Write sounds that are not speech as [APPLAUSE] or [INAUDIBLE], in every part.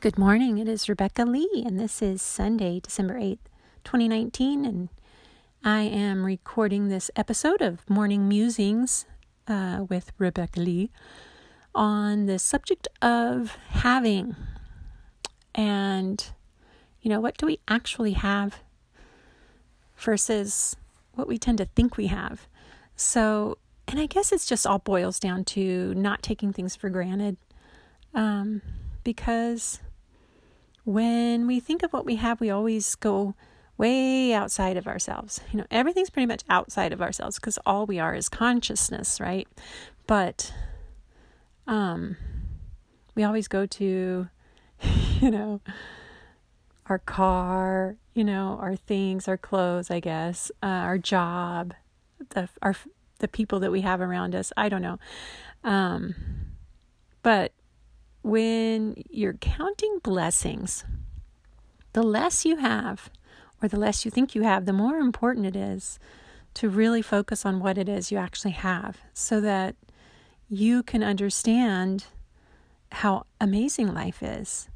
good morning. It is Rebecca Lee, and this is Sunday, December 8th, 2019. And I am recording this episode of Morning Musings uh, with Rebecca Lee on the subject of having. And, you know, what do we actually have versus what we tend to think we have? So, and I guess it's just all boils down to not taking things for granted. Um, because when we think of what we have, we always go way outside of ourselves. You know, everything's pretty much outside of ourselves because all we are is consciousness, right? But um we always go to [LAUGHS] you know our car, you know, our things, our clothes, I guess, uh, our job, the our the people that we have around us. I don't know. Um but when you're counting blessings, the less you have, or the less you think you have, the more important it is to really focus on what it is you actually have so that you can understand how amazing life is.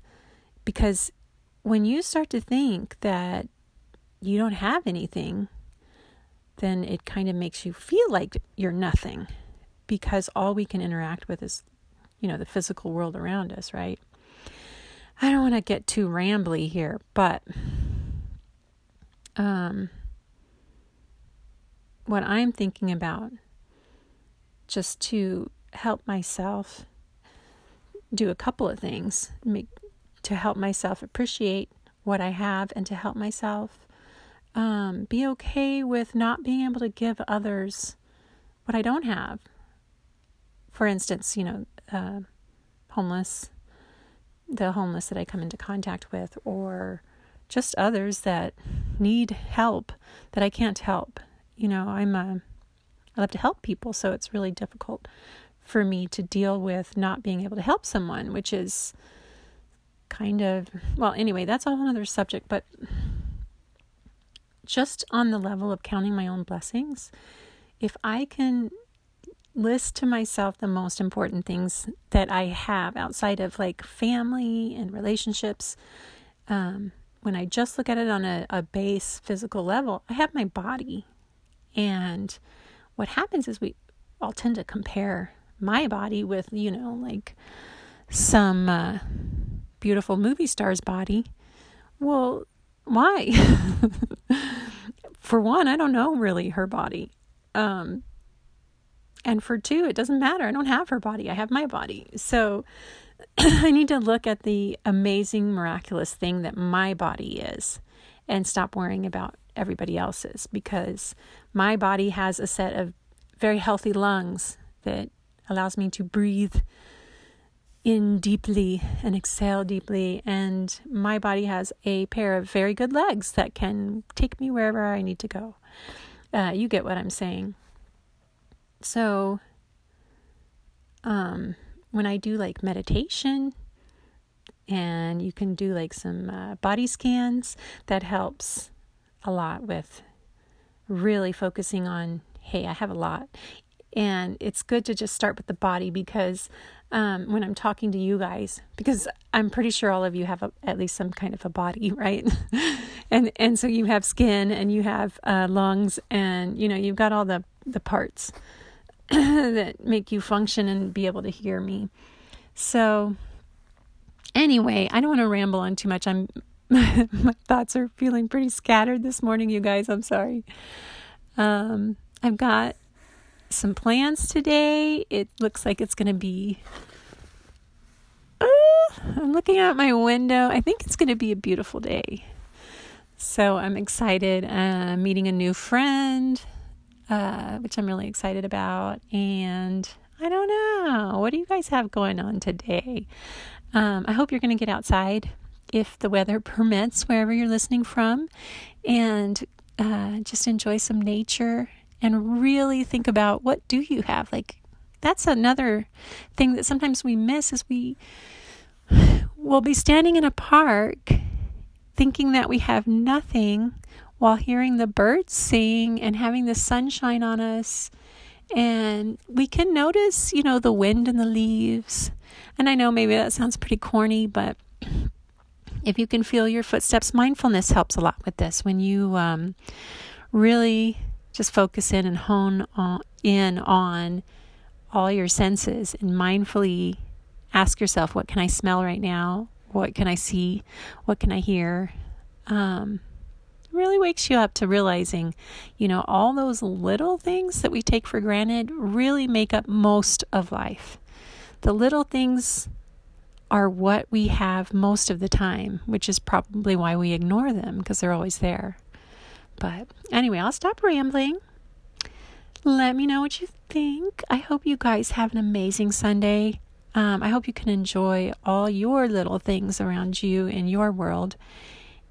Because when you start to think that you don't have anything, then it kind of makes you feel like you're nothing because all we can interact with is you know, the physical world around us, right? I don't want to get too rambly here, but um, what I'm thinking about just to help myself do a couple of things make to help myself appreciate what I have and to help myself um, be okay with not being able to give others what I don't have. For instance, you know, uh, homeless, the homeless that I come into contact with, or just others that need help that I can't help. You know, I'm a, I love to help people, so it's really difficult for me to deal with not being able to help someone, which is kind of, well, anyway, that's a whole other subject, but just on the level of counting my own blessings, if I can list to myself the most important things that I have outside of like family and relationships. Um, when I just look at it on a, a base physical level, I have my body. And what happens is we all tend to compare my body with, you know, like some uh, beautiful movie star's body. Well, why? [LAUGHS] For one, I don't know really her body. Um, and for two, it doesn't matter. I don't have her body, I have my body. So [CLEARS THROAT] I need to look at the amazing, miraculous thing that my body is and stop worrying about everybody else's because my body has a set of very healthy lungs that allows me to breathe in deeply and exhale deeply. And my body has a pair of very good legs that can take me wherever I need to go. Uh, you get what I'm saying. So, um, when I do like meditation, and you can do like some uh, body scans, that helps a lot with really focusing on, hey, I have a lot. And it's good to just start with the body because um, when I'm talking to you guys, because I'm pretty sure all of you have a, at least some kind of a body, [LAUGHS] right? and and so you have skin and you have uh, lungs and you know you've got all the the parts. [COUGHS] that make you function and be able to hear me. So, anyway, I don't want to ramble on too much. I'm [LAUGHS] my thoughts are feeling pretty scattered this morning, you guys. I'm sorry. Um, I've got some plans today. It looks like it's going to be. Uh, I'm looking out my window. I think it's going to be a beautiful day. So I'm excited. Uh, meeting a new friend uh, which I'm really excited about. And I don't know. What do you guys have going on today? Um, I hope you're going to get outside if the weather [LAUGHS] permits, wherever you're listening from, and uh, just enjoy some nature and really think about what do you have. Like that's another thing that sometimes we miss is we will be standing in a park thinking that we have nothing while hearing the birds sing and having the sunshine on us. And we can notice, you know, the wind and the leaves. And I know maybe that sounds pretty corny, but If you can feel your footsteps, mindfulness helps a lot with this. When you um, really just focus in and hone on, in on all your senses and mindfully ask yourself, what can I smell right now? What can I see? What can I hear? Um, really wakes you up to realizing, you know, all those little things that we take for granted really make up most of life. The little things are what we have most of the time, which is probably why we ignore them because they're always there. But anyway, I'll stop rambling. Let me know what you think. I hope you guys have an amazing Sunday. Um, I hope you can enjoy all your little things around you in your world.